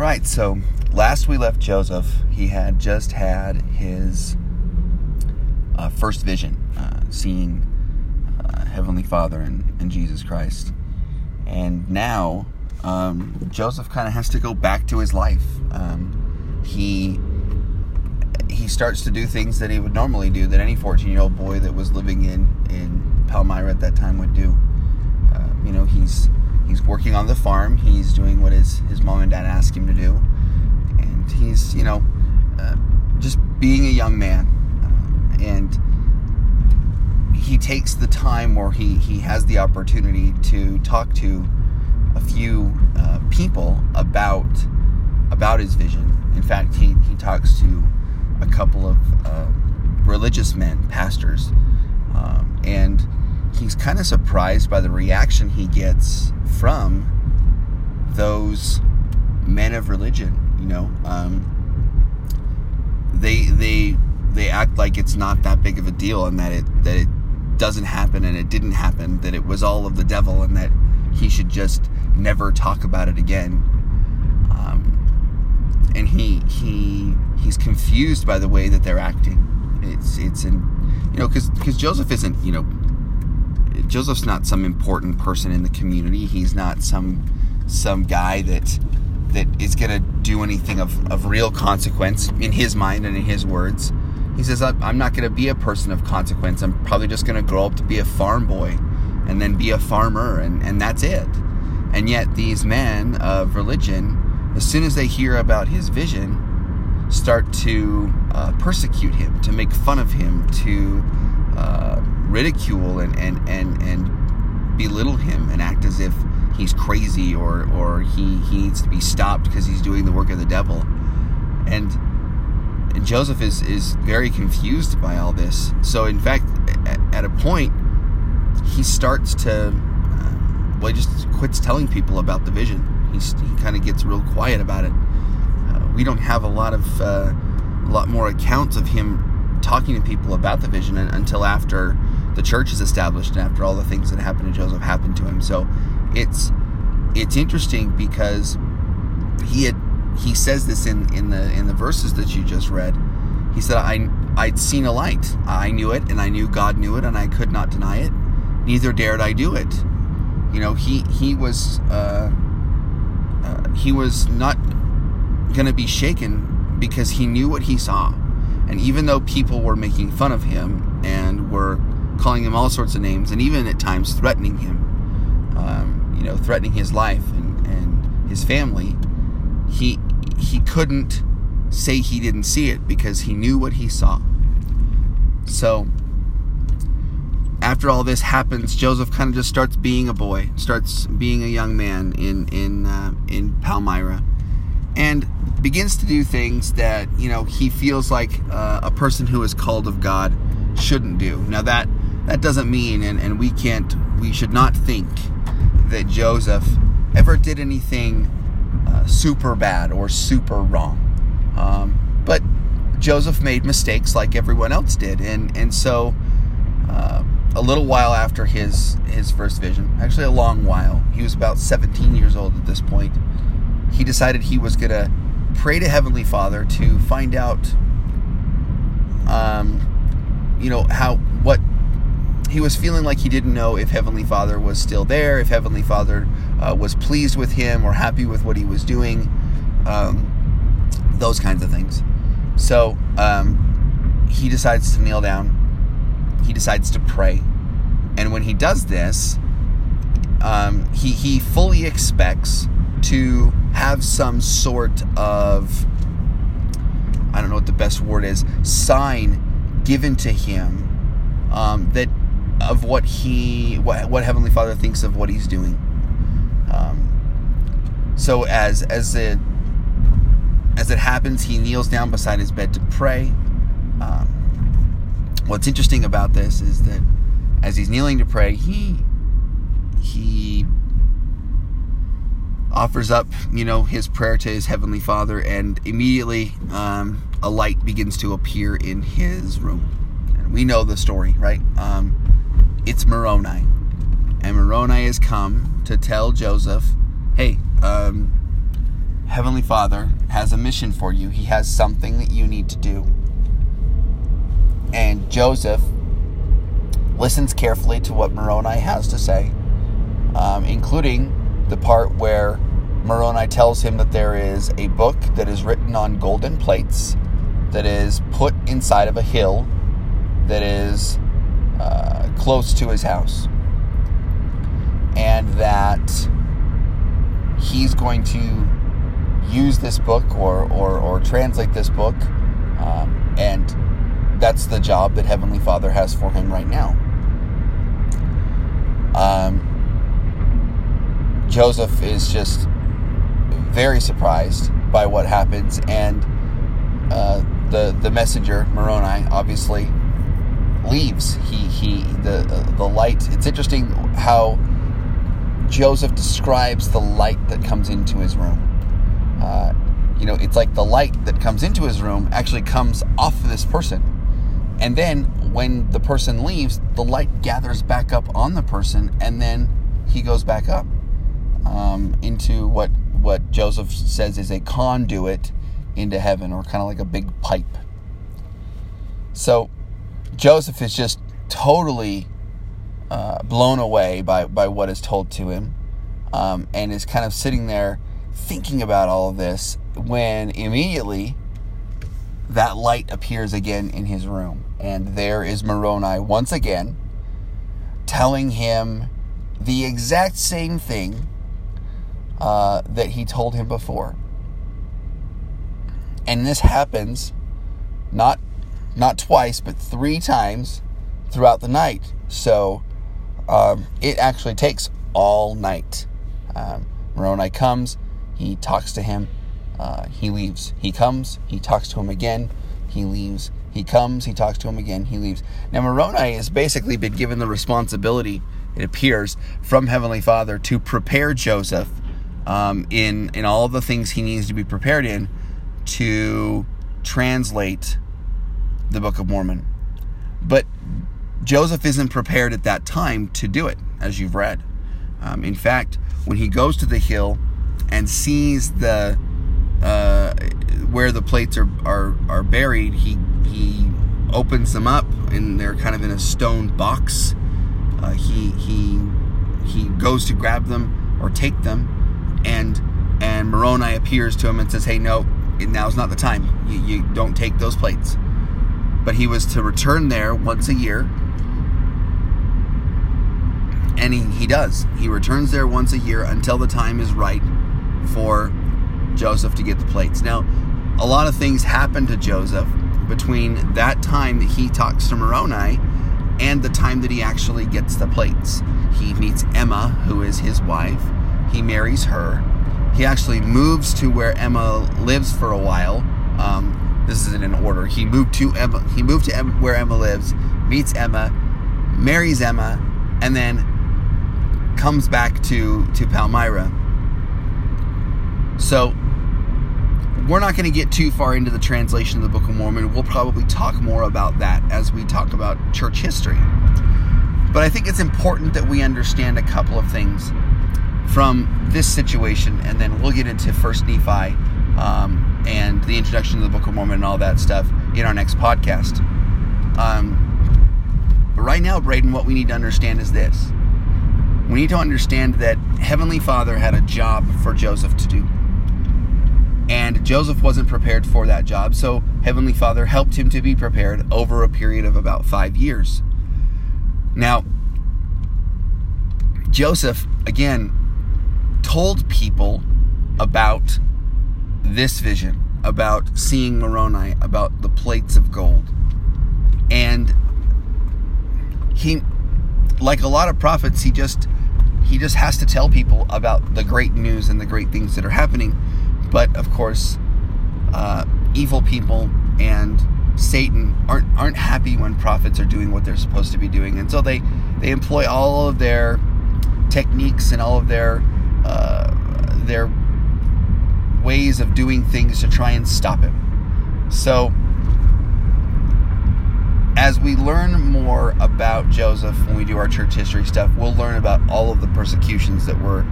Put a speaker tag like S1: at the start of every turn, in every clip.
S1: Right, so last we left Joseph, he had just had his uh, first vision, uh, seeing uh, Heavenly Father and, and, Jesus Christ. And now um, Joseph kind of has to go back to his life. Um, he he starts to do things that he would normally do, that any 14 year old boy that was living in in Palmyra at that time would do. Uh, you know, he's he's working on the farm. He's doing what his his mom and dad ask him to do, and he's you know uh, just being a young man and he takes the time where he, he has the opportunity to talk to a few uh, people about about his vision. In fact, he, he talks to a couple of uh, religious men, pastors, um, and he's kind of surprised by the reaction he gets from those men of religion. You know, um, they they they act like it's not that big of a deal and that it that it doesn't happen and it didn't happen that it was all of the devil and that he should just never talk about it again um, and he he he's confused by the way that they're acting it's it's in you know because because Joseph isn't you know Joseph's not some important person in the community he's not some some guy that that is going to do anything of, of real consequence in his mind and in his words he says, I'm not going to be a person of consequence. I'm probably just going to grow up to be a farm boy and then be a farmer, and, and that's it. And yet, these men of religion, as soon as they hear about his vision, start to uh, persecute him, to make fun of him, to uh, ridicule and, and, and, and belittle him and act as if he's crazy or, or he, he needs to be stopped because he's doing the work of the devil. And and Joseph is is very confused by all this. So in fact, at, a point, he starts to uh, well, he just quits telling people about the vision. He's, he kind of gets real quiet about it. Uh, we don't have a lot of uh, a lot more accounts of him talking to people about the vision until after the church is established and after all the things that happened to Joseph happened to him. So it's it's interesting because he had he says this in, in the in the verses that you just read. He said, I I'd seen a light. I knew it, and I knew God knew it, and I could not deny it. Neither dared I do it. You know, he he was uh, uh, he was not going to be shaken because he knew what he saw, and even though people were making fun of him and were calling him all sorts of names, and even at times threatening him, um, you know, threatening his life and, and his family, he he couldn't say he didn't see it because he knew what he saw. So after all this happens, Joseph kind of just starts being a boy, starts being a young man in in uh, in Palmyra, and begins to do things that you know he feels like uh, a person who is called of God shouldn't do. Now that that doesn't mean, and, and we can't, we should not think that Joseph ever did anything uh, super bad or super wrong. Um, but Joseph made mistakes like everyone else did, and and so uh, a little while after his his first vision, actually a long while, he was about 17 years old at this point. He decided he was gonna pray to Heavenly Father to find out, um, you know how what he was feeling like he didn't know if Heavenly Father was still there, if Heavenly Father uh, was pleased with him or happy with what he was doing, um, those kinds of things. So um, he decides to kneel down, he decides to pray. And when he does this, um, he, he fully expects to have some sort of, I don't know what the best word is, sign given to him um, that of what he what, what Heavenly Father thinks of what he's doing. Um, so as as it as it happens, he kneels down beside his bed to pray. Um, what's interesting about this is that as he's kneeling to pray, he he offers up, you know, his prayer to his heavenly Father, and immediately um, a light begins to appear in his room. And we know the story, right? Um, it's Moroni. And Moroni has come to tell Joseph, hey, um, Heavenly Father has a mission for you. He has something that you need to do. And Joseph listens carefully to what Moroni has to say, um, including the part where Moroni tells him that there is a book that is written on golden plates that is put inside of a hill that is uh, close to his house. And that he's going to use this book or, or, or translate this book. Um, and that's the job that Heavenly Father has for him right now. Um, Joseph is just very surprised by what happens, and uh, the the messenger Moroni obviously leaves. He he the uh, the light. It's interesting how Joseph describes the light that comes into his room. Uh, you know, it's like the light that comes into his room actually comes off of this person, and then when the person leaves, the light gathers back up on the person, and then he goes back up um, into what what Joseph says is a conduit into heaven, or kind of like a big pipe. So Joseph is just totally uh, blown away by, by what is told to him um, and is kind of sitting there thinking about all of this when immediately that light appears again in his room. And there is Moroni once again telling him the exact same thing uh, that he told him before. And this happens not not twice, but three times throughout the night. So um, it actually takes all night. Um, Moroni comes, he talks to him, uh, he leaves. He comes, he talks to him again, he leaves. He comes, he talks to him again, he leaves. Now, Moroni has basically been given the responsibility, it appears, from Heavenly Father to prepare Joseph um, in, in all the things he needs to be prepared in to translate the Book of Mormon. But Joseph isn't prepared at that time to do it, as you've read. Um, in fact, when he goes to the hill and sees the uh, where the plates are, are, are buried, he he opens them up and they're kind of in a stone box. Uh, he he he goes to grab them or take them, and and Moroni appears to him and says, "Hey, no, now's not the time. You, you don't take those plates." But he was to return there once a year and he, he does. He returns there once a year until the time is right for Joseph to get the plates. Now, a lot of things happen to Joseph between that time that he talks to Moroni and the time that he actually gets the plates. He meets Emma, who is his wife. He marries her. He actually moves to where Emma lives for a while. Um, this isn't in order. He moved to Emma. He moved to Emma, where Emma lives, meets Emma, marries Emma, and then comes back to to Palmyra. So we're not going to get too far into the translation of the Book of Mormon. We'll probably talk more about that as we talk about church history. But I think it's important that we understand a couple of things from this situation, and then we'll get into First Nephi um, and the introduction to the Book of Mormon and all that stuff in our next podcast. Um, but right now, Braden, what we need to understand is this we need to understand that Heavenly Father had a job for Joseph to do. And Joseph wasn't prepared for that job, so Heavenly Father helped him to be prepared over a period of about five years. Now, Joseph, again, told people about this vision, about seeing Moroni, about the plates of gold. And he, like a lot of prophets, he just he just has to tell people about the great news and the great things that are happening. But of course, uh, evil people and Satan aren't aren't happy when prophets are doing what they're supposed to be doing, and so they they employ all of their techniques and all of their uh, their ways of doing things to try and stop him. So as we learn more about Joseph when we do our church history stuff, we'll learn about all of the persecutions that were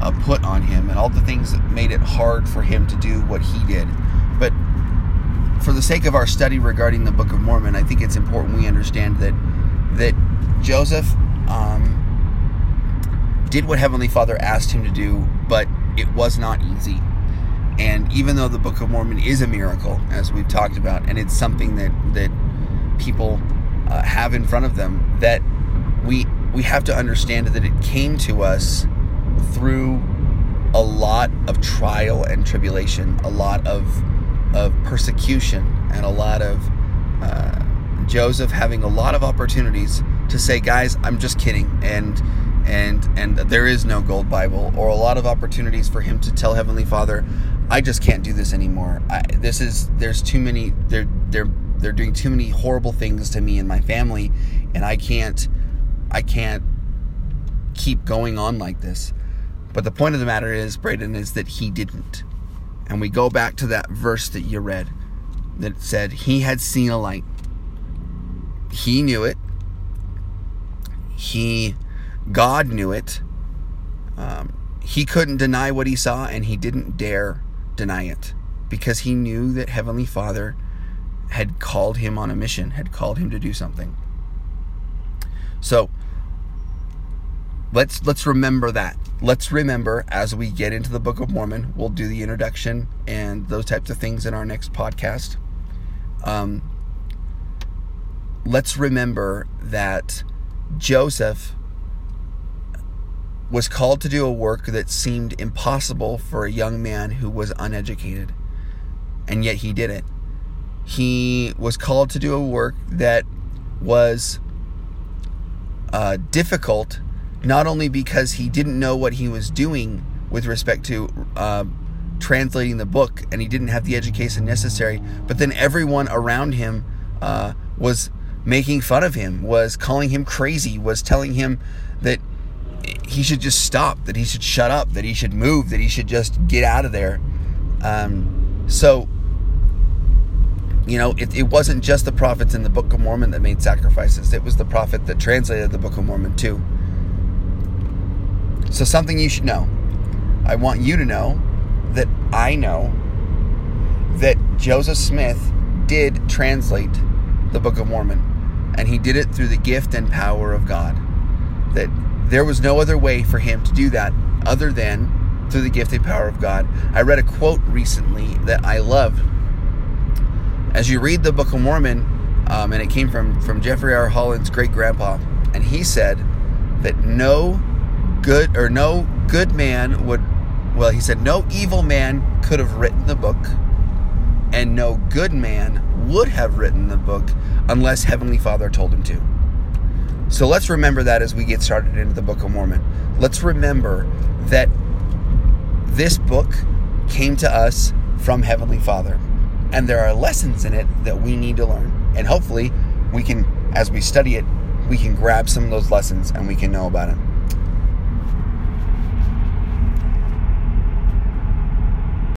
S1: uh, put on him and all the things that made it hard for him to do what he did. But for the sake of our study regarding the Book of Mormon, I think it's important we understand that that Joseph um, did what Heavenly Father asked him to do, but it was not easy. And even though the Book of Mormon is a miracle, as we've talked about, and it's something that that people uh, have in front of them, that we we have to understand that it came to us through a lot of trial and tribulation, a lot of of persecution, and a lot of uh, Joseph having a lot of opportunities to say, "Guys, I'm just kidding," and and and there is no gold Bible, or a lot of opportunities for him to tell Heavenly Father, "I just can't do this anymore. I, this is there's too many they're they're they're doing too many horrible things to me and my family, and I can't I can't keep going on like this." But the point of the matter is, Braden, is that he didn't. And we go back to that verse that you read that said, He had seen a light. He knew it. He, God knew it. Um, he couldn't deny what he saw, and he didn't dare deny it because he knew that Heavenly Father had called him on a mission, had called him to do something. So let's let's remember that let's remember as we get into the Book of Mormon, we'll do the introduction and those types of things in our next podcast. Um, let's remember that Joseph was called to do a work that seemed impossible for a young man who was uneducated, and yet he did it. He was called to do a work that was uh, difficult not only because he didn't know what he was doing with respect to uh, translating the book and he didn't have the education necessary, but then everyone around him uh, was making fun of him, was calling him crazy, was telling him that he should just stop, that he should shut up, that he should move, that he should just get out of there. Um, so, you know, it, it wasn't just the prophets in the Book of Mormon that made sacrifices, it was the prophet that translated the Book of Mormon too. So, something you should know. I want you to know that I know that Joseph Smith did translate the Book of Mormon, and he did it through the gift and power of God. That there was no other way for him to do that other than through the gift and power of God. I read a quote recently that I love. As you read the Book of Mormon, um, and it came from, from Jeffrey R. Holland's great grandpa, and he said that no good or no good man would well he said no evil man could have written the book and no good man would have written the book unless heavenly father told him to so let's remember that as we get started into the book of mormon. Let's remember that this book came to us from heavenly father. And there are lessons in it that we need to learn. And hopefully we can as we study it we can grab some of those lessons and we can know about it